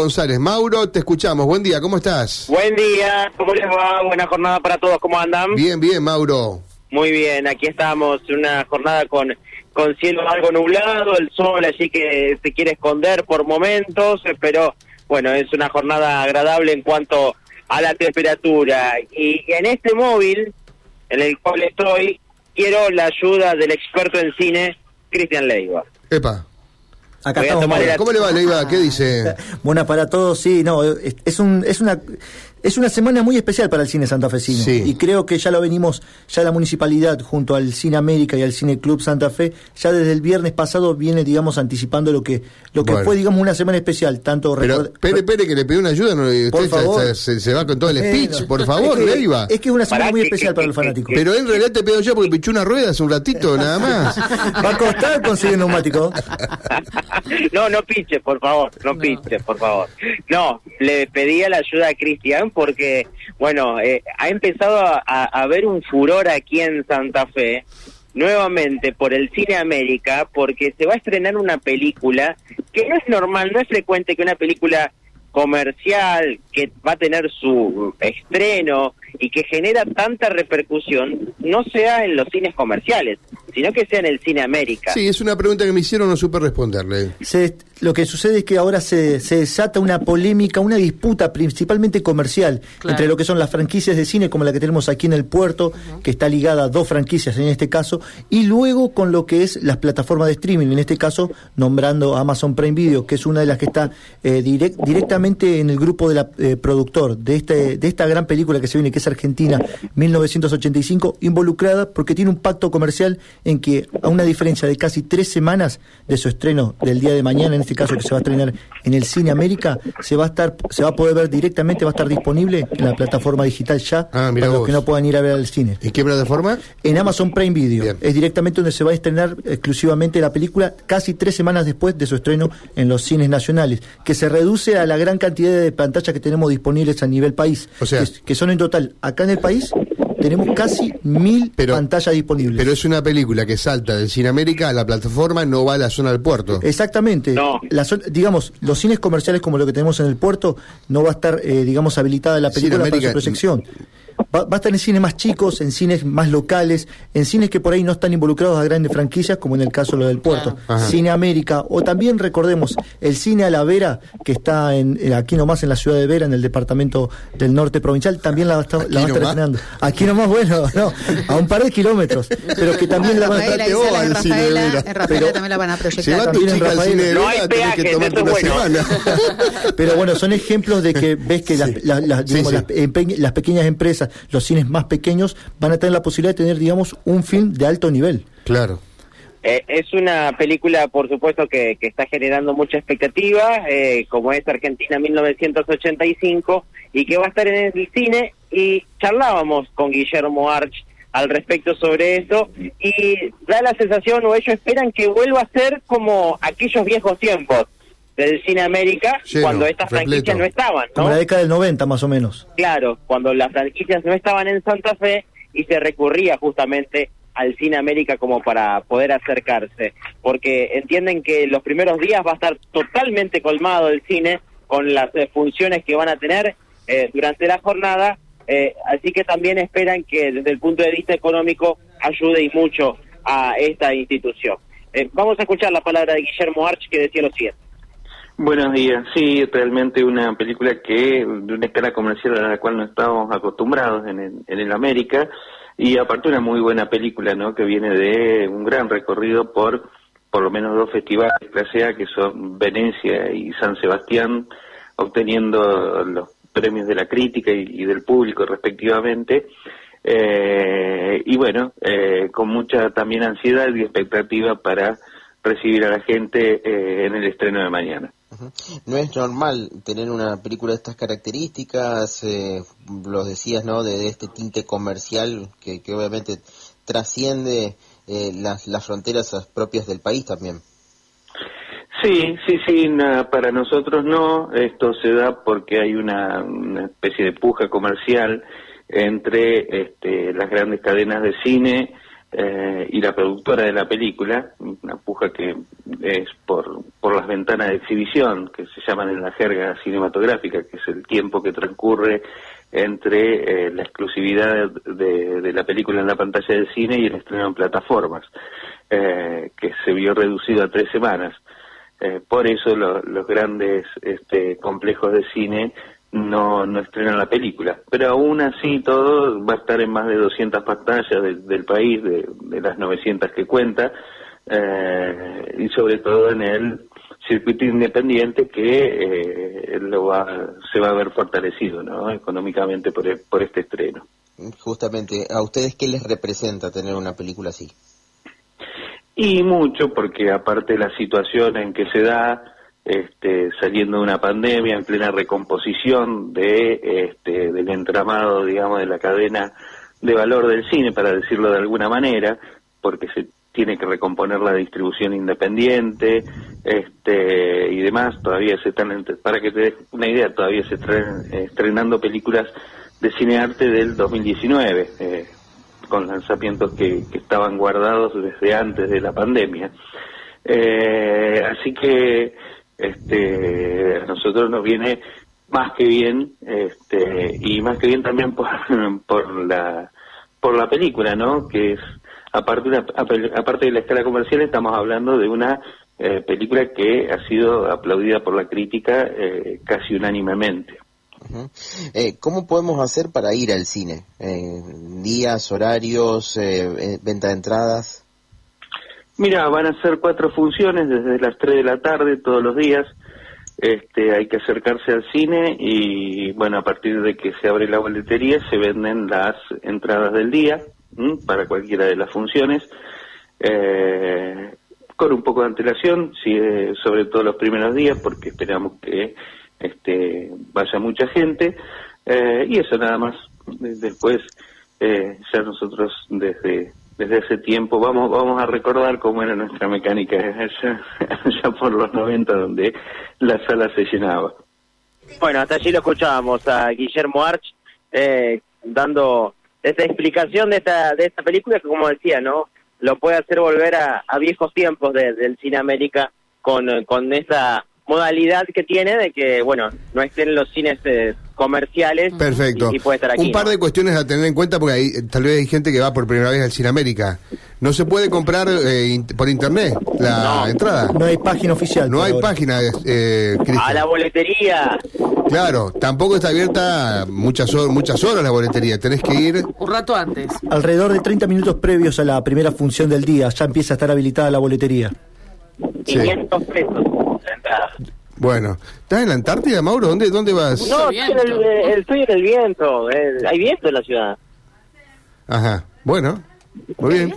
González. Mauro, te escuchamos. Buen día, ¿cómo estás? Buen día, ¿cómo les va? Buena jornada para todos, ¿cómo andan? Bien, bien, Mauro. Muy bien, aquí estamos, una jornada con, con cielo algo nublado, el sol allí que se quiere esconder por momentos, pero bueno, es una jornada agradable en cuanto a la temperatura. Y en este móvil en el cual estoy, quiero la ayuda del experto en cine, Cristian Leiva. Epa. Acá estamos, ¿Cómo le va, Leiva? ¿Qué dice? Buenas para todos, sí, no, es, es un, es una es una semana muy especial para el cine santafesino Sí. y creo que ya lo venimos, ya la municipalidad junto al Cine América y al Cine Club Santa Fe, ya desde el viernes pasado viene, digamos, anticipando lo que lo que Bueno. fue, digamos, una semana especial, tanto Pero, record- Pere, Pere, que le pidió una ayuda, no, usted Por ya- favor. ya se, se va con todo el Eh, speech, no. por favor, es que, Leiva. Es que es una semana Pará, muy especial para el que- fanático. Pero en realidad te pido yo porque pichó una rueda hace un ratito, nada más. Va a costar conseguir neumático. no, no piche, por favor, no, piche, por favor. No, le pedí la ayuda a Cristian porque, bueno, eh, ha empezado a, a haber un furor aquí en Santa Fe, nuevamente por el Cine América, porque se va a estrenar una película que no es normal, no es frecuente que una película comercial que va a tener su estreno y que genera tanta repercusión no sea en los cines comerciales, sino que sea en el Cine América. Sí, es una pregunta que me hicieron, no supe responderle. Se- lo que sucede es que ahora se, se desata una polémica, una disputa principalmente comercial entre lo que son las franquicias de cine como la que tenemos aquí en el puerto, que está ligada a dos franquicias en este caso, y luego con lo que es las plataformas de streaming, en este caso nombrando a Amazon Prime Video, que es una de las que está eh, direct- directamente en el grupo de la eh, productor de, este, de esta gran película que se viene, que es Argentina 1985, involucrada porque tiene un pacto comercial en que a una diferencia de casi tres semanas de su estreno del día de mañana, en este caso que se va a estrenar en el Cine América, se va a estar, se va a poder ver directamente, va a estar disponible en la plataforma digital ya Ah, para los que no puedan ir a ver al cine. ¿En qué plataforma? En Amazon Prime Video. Bien. Es directamente donde se va a estrenar exclusivamente la película casi tres semanas después de su estreno en los cines nacionales, que se reduce a la gran cantidad de pantallas que tenemos disponibles a nivel país, O sea- que, que son en total, acá en el país tenemos casi mil Pero- pantallas disponibles. Pero es una película que salta del Cine América a la plataforma, no va a la zona del puerto. Exactamente. No. La zo- digamos, los cines comerciales como lo que tenemos en el puerto, no va a estar, eh, digamos, habilitada la película para su proyección. Va, va a estar en cines más chicos, en cines más locales, en cines que por ahí no están involucrados a grandes franquicias, como en el caso de lo del puerto. Ajá. Cine América, o también recordemos el Cine a la Vera, que está en, eh, aquí nomás en la ciudad de Vera, en el departamento del norte provincial, también la, va a estar- Aquí la va a estar nomás. estrenando. Aquí nomás, bueno, no, a un par de kilómetros, pero que también la van a boba en el cine de Rafaela, en Rafaela también la van a proyectar. No hay tenés que tomarte una es bueno. semana. Pero bueno, son ejemplos de que ves que las, las- las- Sí, digamos, sí. las empe- las pequeñas empresas, los cines más pequeños, van a tener la posibilidad de tener, digamos, un film de alto nivel. Claro. Eh, es una película, por supuesto, que, que está generando mucha expectativa, eh, como es Argentina 1985, y que va a estar en el cine. Y charlábamos con Guillermo Arch al respecto sobre eso, y da la sensación, o ellos esperan que vuelva a ser como aquellos viejos tiempos del Cine América, Lleno, cuando estas franquicias no estaban, ¿no? Como la década del 90, más o menos. Claro, cuando las franquicias no estaban en Santa Fe y se recurría justamente al Cine América como para poder acercarse, porque entienden que los primeros días va a estar totalmente colmado el cine con las eh, funciones que van a tener eh, durante la jornada, eh, así que también esperan que desde el punto de vista económico ayude y mucho a esta institución. Eh, vamos a escuchar la palabra de Guillermo Arch que decía lo siguiente. Buenos días. Sí, realmente una película que de una escala comercial a la cual no estábamos acostumbrados en el, en el América y aparte una muy buena película, ¿no? Que viene de un gran recorrido por por lo menos dos festivales clase A que son Venecia y San Sebastián, obteniendo los premios de la crítica y, y del público respectivamente. Eh, y bueno, eh, con mucha también ansiedad y expectativa para recibir a la gente eh, en el estreno de mañana. No es normal tener una película de estas características, eh, los decías, ¿no? De, este tinte comercial que, que obviamente trasciende eh, las, fronteras propias del país también. Sí, sí, sí, para nosotros no. Esto se da porque hay una, una especie de puja comercial entre este, las grandes cadenas de cine eh, y la productora de la película, una puja que es por, por las ventanas de exhibición, que se llaman en la jerga cinematográfica, que es el tiempo que transcurre entre eh, la exclusividad de, de, la película en la pantalla del cine y el estreno en plataformas, eh, que se vio reducido a tres semanas. Eh, por eso los grandes este, complejos de cine no, no estrenan la película. Pero aún así todo va a estar en más de 200 pantallas del país, de, de, las 900 que cuenta, eh, y sobre todo en el circuito independiente que eh, lo va, se va a ver fortalecido ¿no? económicamente por, por este estreno. Justamente, ¿a ustedes qué les representa tener una película así? Y mucho, porque aparte de la situación en que se da, este, saliendo de una pandemia, en plena recomposición de, este, del entramado, digamos, de la cadena de valor del cine, para decirlo de alguna manera, porque se tiene que recomponer la distribución independiente este, y demás. Todavía se están, para que te des una idea, todavía se están estrenando películas de cinearte del 2019, eh, con lanzamientos que, que, estaban guardados desde antes de la pandemia. Eh, así que este, a nosotros nos viene más que bien, este, y más que bien también por, por la por la película, ¿no? Que es aparte, aparte de la escala comercial, estamos hablando de una eh, película que ha sido aplaudida por la crítica eh, casi unánimemente. eh, ¿Cómo podemos hacer para ir al cine? Eh, ¿Días, horarios, eh, venta de entradas? Mira, van a ser cuatro funciones desde las 3 de la tarde todos los días. Este, hay que acercarse al cine y, bueno, a partir de que se abre la boletería se venden las entradas del día para cualquiera de las funciones. Eh, con un poco de antelación, sí, sobre todo los primeros días, porque esperamos que este, vaya mucha gente. Eh, y eso nada más. Después, eh, ya nosotros desde desde ese tiempo vamos vamos a recordar cómo era nuestra mecánica ya por los 90 donde la sala se llenaba. Bueno, hasta allí lo escuchábamos a Guillermo Arch eh, dando esta explicación de esta de esta película que como decía, ¿no? Lo puede hacer volver a, viejos tiempos de, del cine América con, con esa modalidad que tiene de que, bueno, no estén los cines eh, comerciales Perfecto. Y, y, puede estar aquí. Un par ¿no? de cuestiones a tener en cuenta porque hay, tal vez hay gente que va por primera vez al Cine América. No se puede comprar eh, in por internet la No. entrada. No hay página oficial. No hay ahora. página, eh, A Cristian. la boletería. Claro, tampoco está abierta muchas, muchas horas la boletería. Tenés que ir. Un rato antes. Alrededor de 30 minutos previos a la primera función del día ya empieza a estar habilitada la boletería. Sí. 500 pesos la entrada. Bueno, ¿estás en la Antártida, Mauro? ¿Dónde, dónde vas? No, estoy en, el, viento. estoy en el viento. hay viento en la ciudad. Ajá. Bueno, muy bien.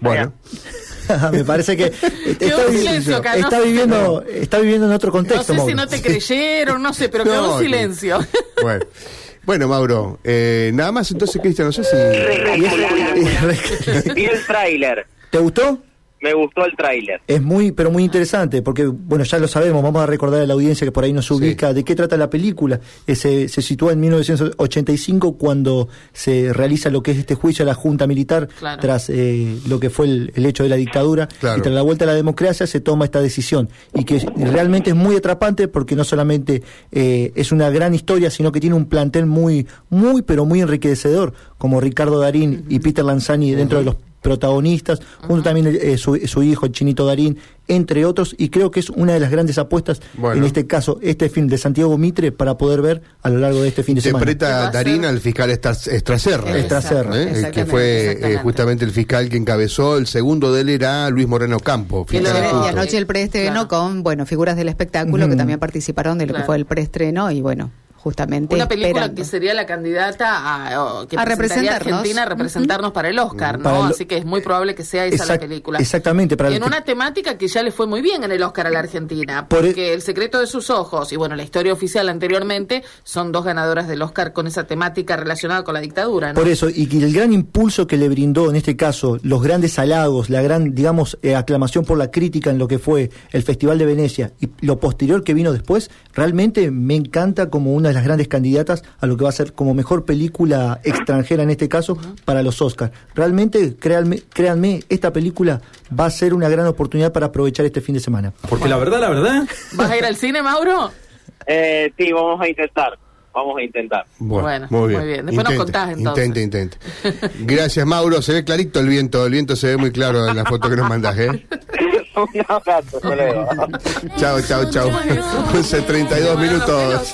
Bueno, Me parece que está, un vi- silencio acá, ¿no? está viviendo está viviendo en otro No contexto. sé si Mauro. no te creyeron, no sé, pero quedó No, un silencio. bueno. Bueno, Mauro, eh, nada más entonces, Cristian, no sé si... Vi el tráiler. ¿Te gustó? Me gustó el tráiler. Es muy, pero muy interesante, porque, bueno, ya lo sabemos, vamos a recordar a la audiencia que por ahí nos ubica de qué trata la película. Eh, se, se sitúa en 1985 cuando se realiza lo que es este juicio a la Junta Militar Claro. tras eh, lo que fue el, el hecho de la dictadura. Claro. Y tras la vuelta a la democracia se toma esta decisión. Y que realmente es muy atrapante porque no solamente eh, es una gran historia, sino que tiene un plantel muy, muy, pero muy enriquecedor, como Ricardo Darín y Peter Lanzani dentro de los protagonistas, junto también eh, su, su hijo, el Chinito Darín, entre otros, y creo que es una de las grandes apuestas, Bueno. en este caso, este film de Santiago Mitre, para poder ver a lo largo de este fin de semana. ¿Qué va Interpreta a Darín al fiscal Estraserra. Estraserra, ¿eh? Que fue eh, justamente el fiscal que encabezó. El segundo de él era Luis Moreno Campo. Y anoche el preestreno Claro. con, bueno, figuras del espectáculo que también participaron de lo Claro. que fue el preestreno y bueno, justamente Una película esperando. que sería la candidata a, que A representarnos. Argentina a representarnos para el Oscar, ¿no? Para el- Así que es muy probable que sea esa la película. Exactamente, para en una temática que ya le fue muy bien en el Oscar a la Argentina, Por e- porque El secreto de sus ojos y bueno, la historia oficial anteriormente son dos ganadoras del Oscar con esa temática relacionada con la dictadura, ¿no? Por eso, y que el gran impulso que le brindó en este caso, los grandes halagos, la gran, digamos, eh, aclamación por la crítica en lo que fue el Festival de Venecia y lo posterior que vino después, realmente me encanta como una una de las grandes candidatas a lo que va a ser como mejor película extranjera en este caso para los Oscars. Realmente, créanme, créanme, esta película va a ser una gran oportunidad para aprovechar este fin de semana. Porque la verdad, la verdad. ¿Vas a ir al cine, Mauro? Eh, sí, vamos a intentar. Vamos a intentar. Bueno, muy bien. Después nos contás, entonces. Intente, intente. Gracias, Mauro. Se ve clarito el viento. El viento se ve muy claro en la foto que nos mandas, ¿eh? Un abrazo, hasta luego. Chao, chao, chao. 11.32 minutos.